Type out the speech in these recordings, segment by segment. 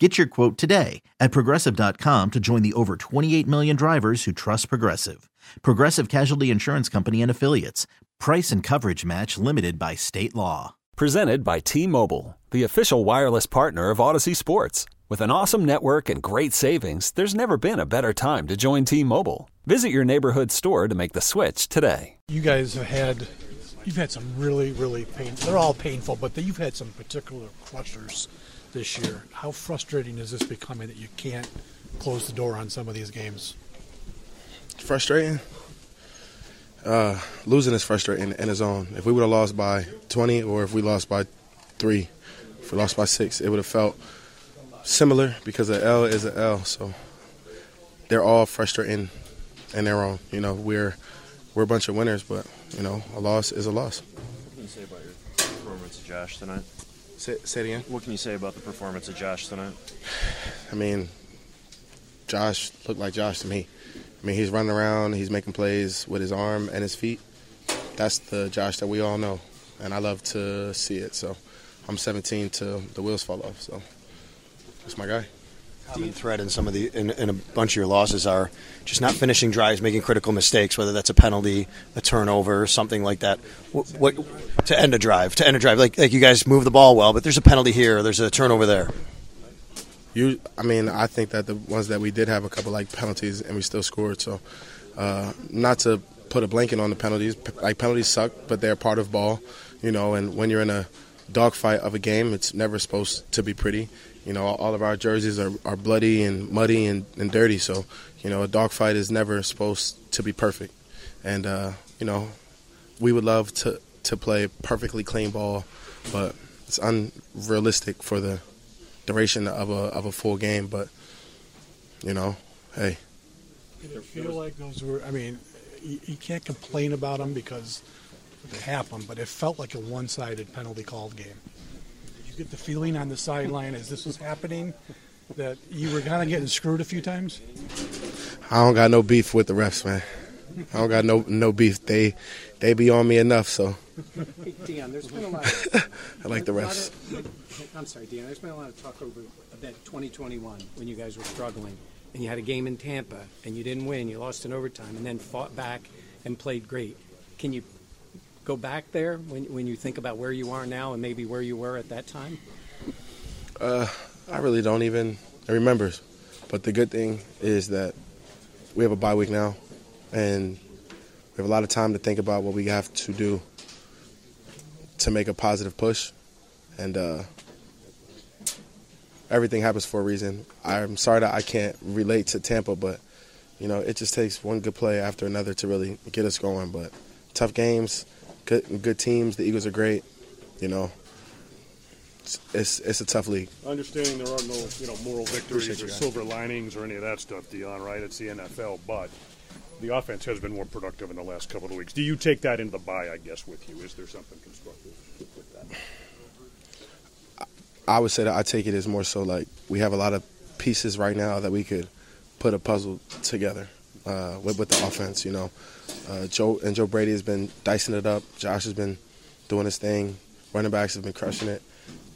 Get your quote today at progressive.com to join the over 28 million drivers who trust Progressive. Progressive Casualty Insurance Company and Affiliates. Price and coverage match limited by state law. Presented by T Mobile, the official wireless partner of Audacy Sports. With an awesome network and great savings, there's never been a better time to join T Mobile. Visit your neighborhood store to make the switch today. You guys have had, you've had some really, really painful, they're all painful, but you've had some particular crushers this year. How frustrating is this becoming that you can't close the door on some of these games? Frustrating. Uh, losing is frustrating in his own. If we would have lost by 20 or if we lost by three, if we lost by six, it would have felt similar because an L is an L. So they're all frustrating in their own. You know, we're we're a bunch of winners, but you know, a loss is a loss. What can you say about your performance Josh tonight? Say, say it again. What can you say about the performance of Josh tonight? I mean, Josh looked like Josh to me. I mean, he's running around, he's making plays with his arm and his feet. That's the Josh that we all know, and I love to see it. So I'm 17 till the wheels fall off. So that's my guy. Common thread in some of the in, in, a bunch of your losses are just not finishing drives, making critical mistakes, whether that's a penalty, a turnover, something like that. What, what to end a drive? To end a drive, like like you guys move the ball well, but there's a penalty here, there's a turnover there. You, I mean, I think that the ones that we did have a couple like penalties and we still scored. So, uh, not to put a blanket on the penalties, like penalties suck, but they're part of ball, you know. And when you're in a dogfight of a game, it's never supposed to be pretty. You know, all of our jerseys are, are bloody and muddy and, and dirty. So, you know, a dogfight is never supposed to be perfect. And, uh, you know, we would love to, to play perfectly clean ball, but it's unrealistic for the duration of a of a full game. But you know, hey. Did it feel like those were? I mean, you, you can't complain about them because they happen, but it felt like a one-sided penalty called game. Did you get the feeling on the sideline as this was happening that you were kind of getting screwed a few times? I don't got no beef with the refs, man. I don't got no no beef. They they be on me enough, so. Hey, Dion, there's been a lot. Of, I like the refs. Of, I'm sorry, Dion. There's been a lot of talk over that 2021 when you guys were struggling, and you had a game in Tampa, and you didn't win. You lost in overtime, and then fought back and played great. Can you go back there when when you think about where you are now and maybe where you were at that time? Uh, I really don't even remember. But the good thing is that we have a bye week now, and we have a lot of time to think about what we have to do to make a positive push, and uh, everything happens for a reason. I'm sorry that I can't relate to Tampa, but you know it just takes one good play after another to really get us going. But tough games, good good teams. The Eagles are great. You know, it's it's, it's a tough league. Understanding there are no you know moral victories or silver linings or any of that stuff, Dion. Right? It's the NFL, but the offense has been more productive in the last couple of weeks. Do you take that into the bye, I guess, with you? Is there something constructive with that? I would say that I take it as more so like we have a lot of pieces right now that we could put a puzzle together uh, with, with, the offense. You know, uh, Joe and Joe Brady has been dicing it up. Josh has been doing his thing. Running backs have been crushing it.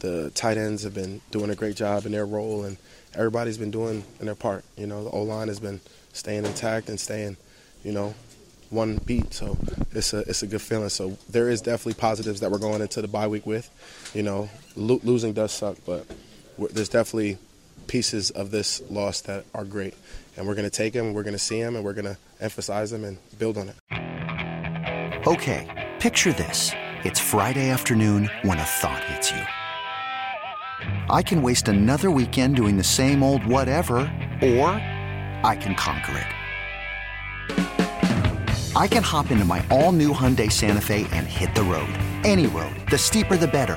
The tight ends have been doing a great job in their role, and everybody's been doing in their part. You know, the O line has been staying intact and staying you know, one beat. So it's a it's a good feeling. So there is definitely positives that we're going into the bye week with. You know, lo- losing does suck, but there's definitely pieces of this loss that are great, and we're going to take them, we're going to see them, and we're going to emphasize them and build on it. Okay, picture this: it's Friday afternoon when a thought hits you. I can waste another weekend doing the same old whatever, or I can conquer it. I can hop into my all new Hyundai Santa Fe and hit the road. Any road. The steeper, the better.